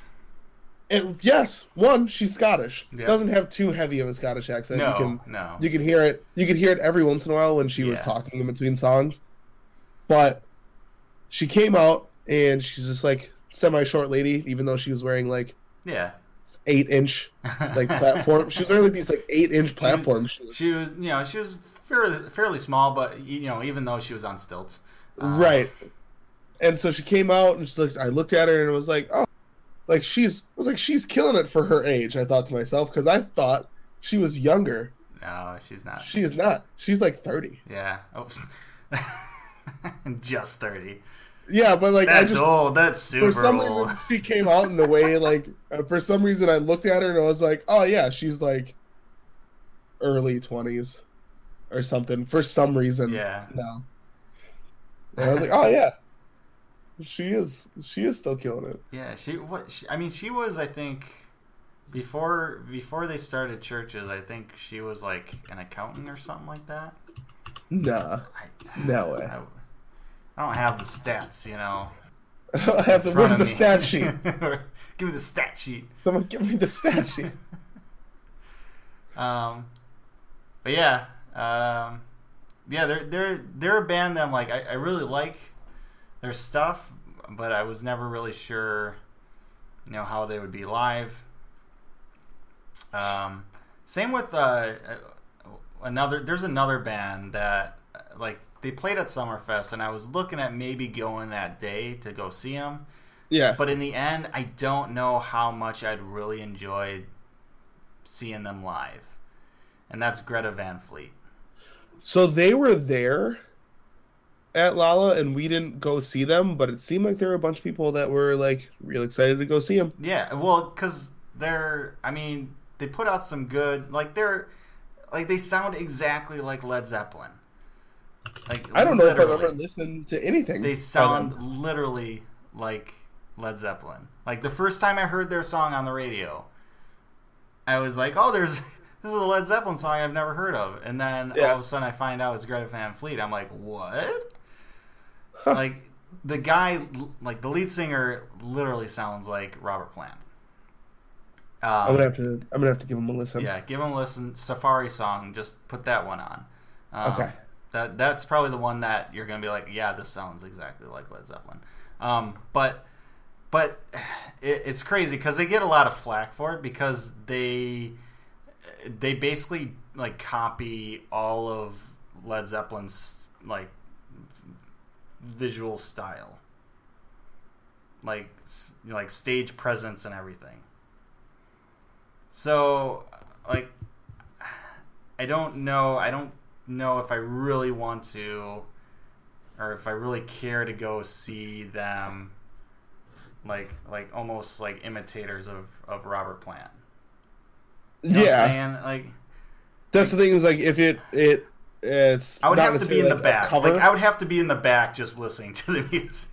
And yes, one, she's Scottish. Yeah. Doesn't have too heavy of a Scottish accent. No, You can no. you can hear it you can hear it every once in a while when she was talking in between songs. But she came out and she's just like semi short lady, even though she was wearing like yeah. eight inch like platform. she was wearing like these like eight inch platform shoes. She was, you know, she was fairly, fairly small, but you know, even though she was on stilts, um, right and so she came out and she looked i looked at her and it was like oh like she's I was like she's killing it for her age i thought to myself because i thought she was younger No, she's not. she is not she's like 30 yeah. Oops. Just thirty. yeah but like i just old. That's super for some old. reason she came out in the way like uh, for some reason i looked at her and i was like oh yeah she's like early 20s or something for some reason Yeah. no and i was like oh yeah she is she is still killing it Yeah. She. What? She, I mean, she was. I think before before they started CHVRCHES. I think she was like an accountant or something like that. nah I, No way. I, I don't have the stats. You know. I don't have the where's the stat sheet? Give me the stat sheet. Someone give me the stat sheet. Um, but yeah, um, yeah, they're they're they're a band that I'm like I, I really like their stuff, but I was never really sure, you know, how they would be live. Um, same with uh, another. There's another band that uh, like they played at Summerfest, and I was looking at maybe going that day to go see them. Yeah. But in the end, I don't know how much I'd really enjoyed seeing them live. And that's Greta Van Fleet. So they were there at Lolla, and we didn't go see them, but it seemed like there were a bunch of people that were like real excited to go see them. Yeah, well, because they're, I mean, they put out some good, like, they're, like, they sound exactly like Led Zeppelin. Like, I don't know if I've ever listened to anything. They sound literally like Led Zeppelin. Like the first time I heard their song on the radio, I was like, "Oh, there's this is a Led Zeppelin song I've never heard of." And then Yeah. all of a sudden, I find out it's Greta Van Fleet. I'm like, "What?" Like the guy, like the lead singer, literally sounds like Robert Plant. Um, I'm gonna have to. I'm gonna have to give him a listen. yeah, give him a listen. Safari song, just put that one on. Um, Okay. That that's probably the one that you're gonna be like, yeah, this sounds exactly like Led Zeppelin. Um, but but it, it's crazy because they get a lot of flack for it because they they basically like copy all of Led Zeppelin's like visual style, like like stage presence and everything. So, like, I don't know. I don't know if I really want to, or if I really care to go see them, like like almost like imitators of of Robert Plant. You know yeah, what I'm saying? Like that's the thing. Is like if it it it's I would have to be in the back. cover. Like I would have to be in the back just listening to the music.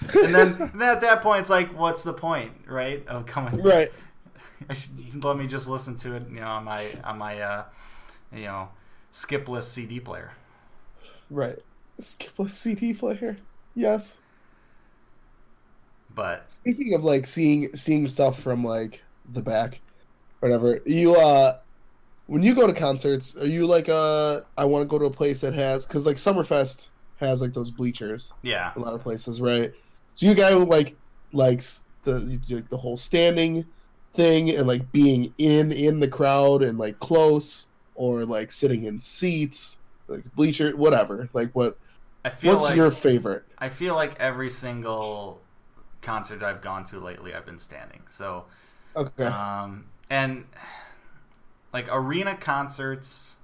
and then, and then at that point, it's like, what's the point, right? Of coming, right. Should, let me just listen to it, you know, on my on my uh, you know skipless CD player. Right. Skipless CD player. Yes. But Speaking of like seeing seeing stuff from like the back, whatever. You uh, when you go to concerts, are you like uh, I want to go to a place that has because like Summerfest has like those bleachers yeah, a lot of places, right? So you a guy who like likes the like the whole standing thing and like being in in the crowd and like close or like sitting in seats like bleacher whatever like what I feel what's like your favorite I feel like every single concert I've gone to lately, I've been standing. So, okay um, and like arena concerts,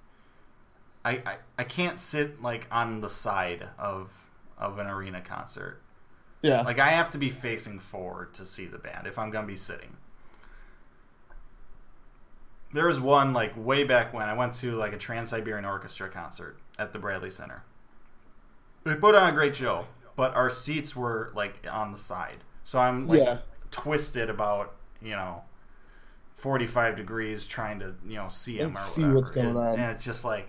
I, I I can't sit like on the side of of an arena concert. yeah Like I have to be facing forward to see the band if I'm gonna be sitting. There was one like way back when I went to like a Trans Siberian Orchestra concert at the Bradley Center. They put on a great show, but our seats were like on the side, so I'm like Yeah. twisted about you know. 45 degrees trying to you know see him or see whatever. what's going It- on. and it's just like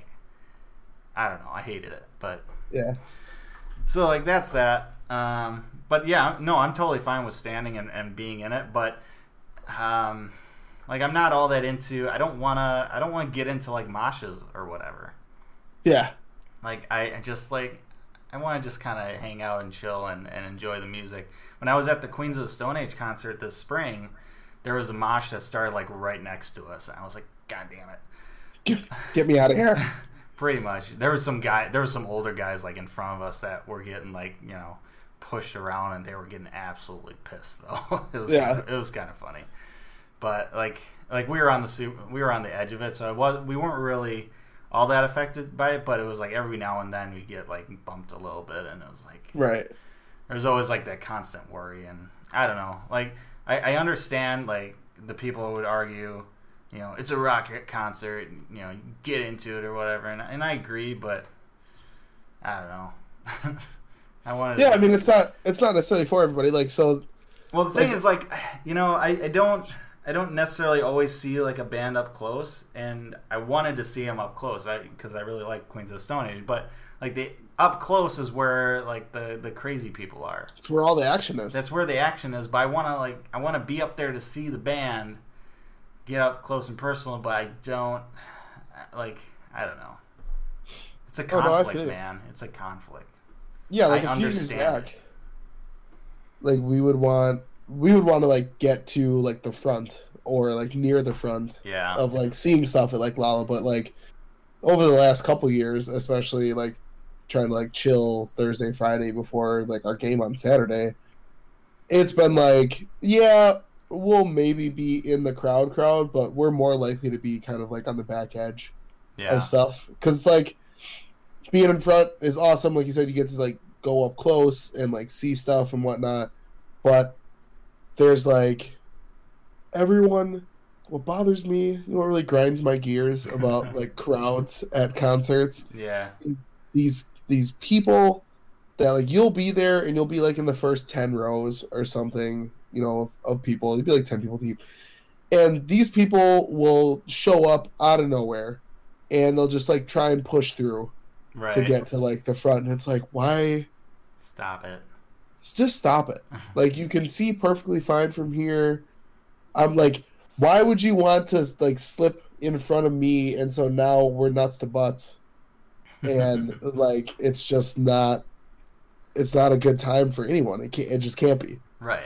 i don't know i hated it but yeah so like that's that. Um, but yeah, no, I'm totally fine with standing and, and being in it. But um, like I'm not all that into. I don't wanna. I don't want to get into like moshes or whatever. yeah Like I, I just like I want to just kind of hang out and chill and, and enjoy the music. When I was at the Queens of the Stone Age concert this spring, there was a mosh that started like right next to us, and I was like, God damn it. get, get me out of here Pretty much. There was some guy. There was some older guys like in front of us that were getting like you know pushed around, and they were getting absolutely pissed though. it was Yeah. it was kind of funny, but like like we were on the we were on the edge of it, so it was we weren't really all that affected by it. But it was like every now and then we get like bumped a little bit, and it was like right there's always like that constant worry and i don't know like i, I understand like the people would argue you know it's a rock concert you know you get into it or whatever and, and i agree but i don't know i wanted yeah to i mean it's not it's not necessarily for everybody like so well, the thing Like- is, like, you know, I, I don't I don't necessarily always see like a band up close, and I wanted to see them up close because I, really like Queens of the Stone Age. But like the up close is where like the the crazy people are. it's where all the action is That's where the action is. But I want to like I want to be up there to see the band, get up close and personal. But I don't like I don't know. It's a Oh, no, conflict, man. It's a conflict. yeah like I a few years back like we would want we would want to like get to like the front or like near the front Yeah. of like seeing stuff at like Lolla, but like over the last couple years, especially like trying to like chill Thursday, Friday before like our game on Saturday, it's been like, yeah, we'll maybe be in the crowd crowd, but we're more likely to be kind of like on the back edge Yeah. of stuff because it's like being in front is awesome. Like you said, you get to like go up close and like see stuff and whatnot, but there's like everyone. What bothers me, you know, what really grinds my gears about like crowds at concerts. Yeah. These these people that like you'll be there and you'll be like in the first ten rows or something, you know, of, of people. You'd be like ten people deep, and these people will show up out of nowhere, and they'll just like try and push through Right. to get to like the front. And it's like, why? Stop it. Just stop it. Like you can see perfectly fine from here. I'm like, why would you want to like slip in front of me? And so now we're nuts to butts, and like it's just not. It's not a good time for anyone. It can't. It just can't be. right.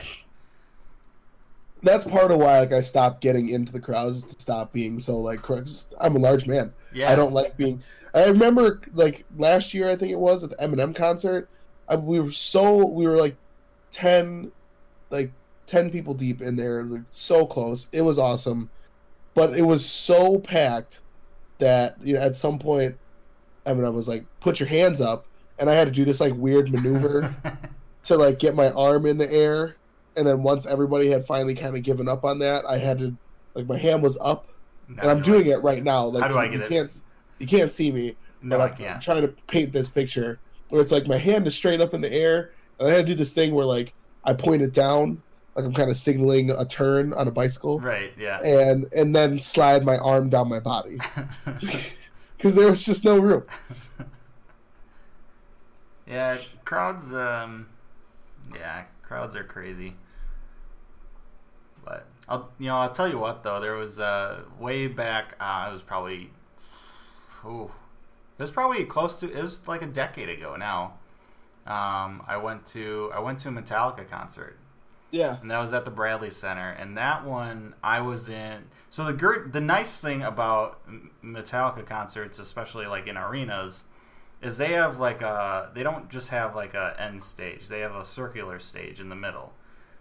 That's part of why like I stopped getting into the crowds to stop being so like. I'm a large man. Yeah. I don't like being. I remember like last year, I think it was at the Eminem concert. I, we were so we were like ten, like ten people deep in there, like, so close. It was awesome, but it was so packed that you know at some point Eminem was like, "Put your hands up," and I had to do this like weird maneuver to like get my arm in the air, and then once everybody had finally kind of given up on that, I had to like my hand was up, and I'm doing I- it right now. Like How do I you, get you it? can't you can't see me, No, I I'm, I'm can't. trying to paint this picture where it's like my hand is straight up in the air, and I had to do this thing where like I point it down, like I'm kind of signaling a turn on a bicycle, Right. Yeah. and and then slide my arm down my body because there was just no room. yeah. Crowds. Um. Yeah. Crowds are crazy. But I'll you know I'll tell you what though there was uh way back uh, it was probably ooh, it was probably close to it was like a decade ago now. Um, I went to I went to a Metallica concert Yeah, and that was at the Bradley Center. And that one I was in. So the gr- the nice thing about Metallica concerts, especially like in arenas, is they have like a they don't just have like a end stage. They have a circular stage in the middle.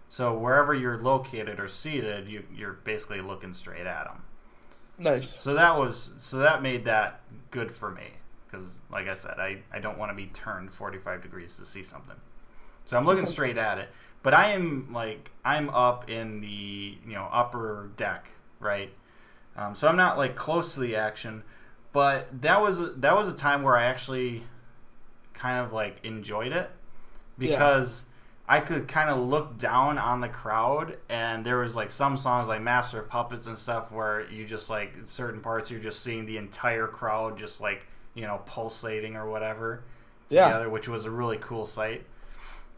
So wherever you're located or seated, you you're basically looking straight at them. nice. So that was so that made that good for me because, like I said, I I don't want to be turned 45 degrees to see something. So I'm looking straight at it, but I am like I'm up in the you know upper deck, right? Um, so I'm not like close to the action, but that was that was a time where I actually kind of like enjoyed it because I could kind of look down on the crowd, and there was like some songs like Master of Puppets and stuff where you just like certain parts you're just seeing the entire crowd just like you know pulsating or whatever Yeah. together, which was a really cool sight.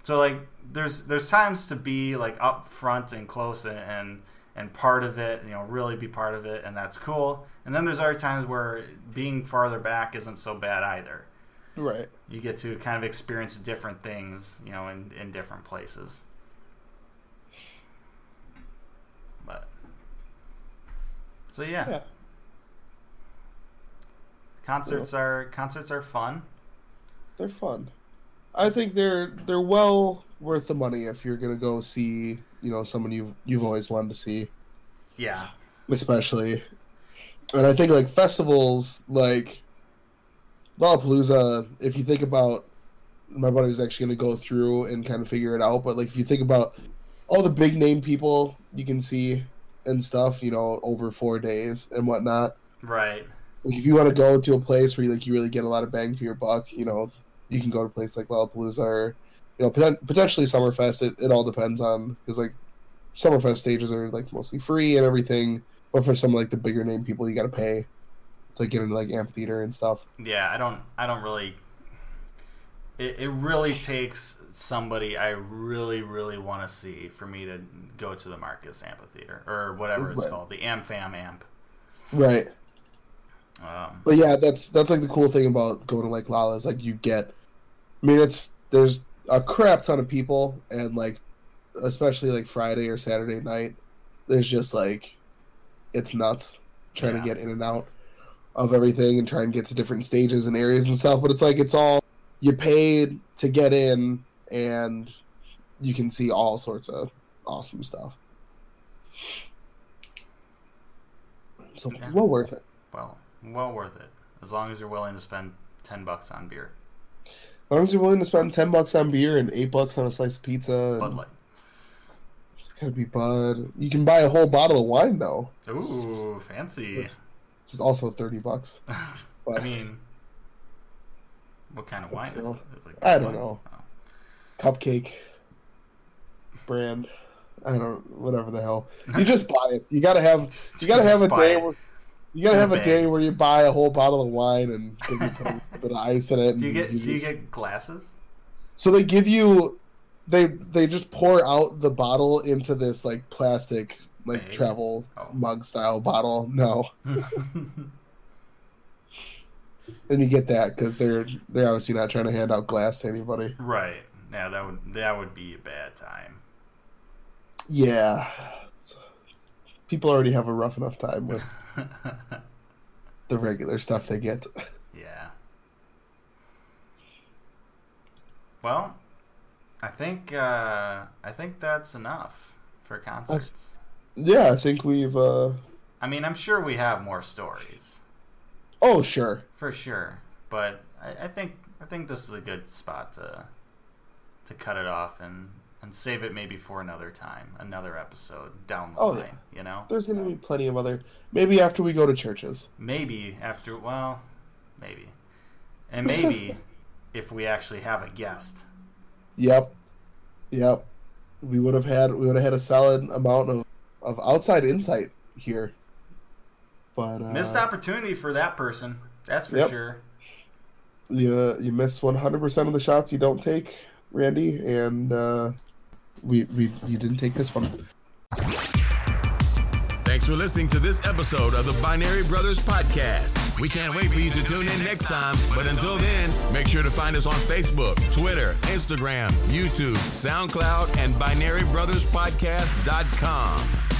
So like there's there's times to be like up front and close and, and and part of it, you know, really be part of it, and that's cool. And then there's other times where being farther back isn't so bad either Right. you get to kind of experience different things, you know, in, in different places. But so yeah, Yeah. concerts are concerts are fun. They're fun. I think they're they're well worth the money if you're gonna go see you know someone you've you've always wanted to see, Yeah, especially. And I think like festivals like Lollapalooza. If you think about, my buddy was actually gonna go through and kind of figure it out. But like if you think about all the big name people you can see and stuff, you know, over four days and whatnot. right. Like if you want to go to a place where you, like you really get a lot of bang for your buck, you know, you can go to a place like Lollapalooza or you know poten- potentially Summerfest. It, it all depends on because like Summerfest stages are like mostly free and everything, but for some like the bigger name people, you got to pay to get into like amphitheater and stuff. Yeah, I don't I don't really. It, it really takes somebody I really really want to see for me to go to the Marcus Amphitheater or whatever it's Right. called, the AmFam Amp. Right. Um, But yeah, that's that's like the cool thing about going to like Lolla is like you get. I mean, it's there's a crap ton of people, and like, especially like Friday or Saturday night, there's just like, it's nuts trying Yeah. to get in and out of everything and try and get to different stages and areas and stuff. But it's like it's all you paid to get in, and you can see all sorts of awesome stuff. So Yeah. well worth it. well, well worth it as long as you're willing to spend ten bucks on beer. As long as you're willing to spend ten bucks on beer and eight bucks on a slice of pizza, and Bud Light. it's gotta be Bud. You can buy a whole bottle of wine though, Ooh, fancy. which is also thirty bucks. But I mean, what kind of wine still, is it? Is it like I don't wine? know. Oh. cupcake brand, I don't whatever the hell. You just buy it. You gotta have you gotta have a day where you gotta In a have a day where you buy a whole bottle of wine and maybe put a bit of ice in it. Do you and get do you get glasses? So they give you they they just pour out the bottle into this like plastic like travel Oh. mug style bottle. No, then you get that because they're they're obviously not trying to hand out glass to anybody. right. Yeah, that would that would be a bad time. Yeah, people already have a rough enough time with the regular stuff they get. yeah. Well, I think uh, I think that's enough for concerts. Yeah, I think we've. uh I mean, I'm sure we have more stories Oh sure, for sure. but I, I think I think this is a good spot to to cut it off and and save it maybe for another time, another episode down the Oh, line. You know, There's going to be plenty of other. Maybe after we go to CHVRCHES. maybe after well, maybe, and maybe if we actually have a guest. Yep, yep. We would have had we would have had a solid amount of of outside insight here. But uh, Missed opportunity for that person. That's for Yep. sure. you you miss 100% of the shots you don't take, Randy, and uh, we we you didn't take this one. Thanks for listening to this episode of the Binary Brothers Podcast. We can't wait for you to tune in next time. But until then, make sure to find us on Facebook, Twitter, Instagram, YouTube, SoundCloud, and BinaryBrothersPodcast.com.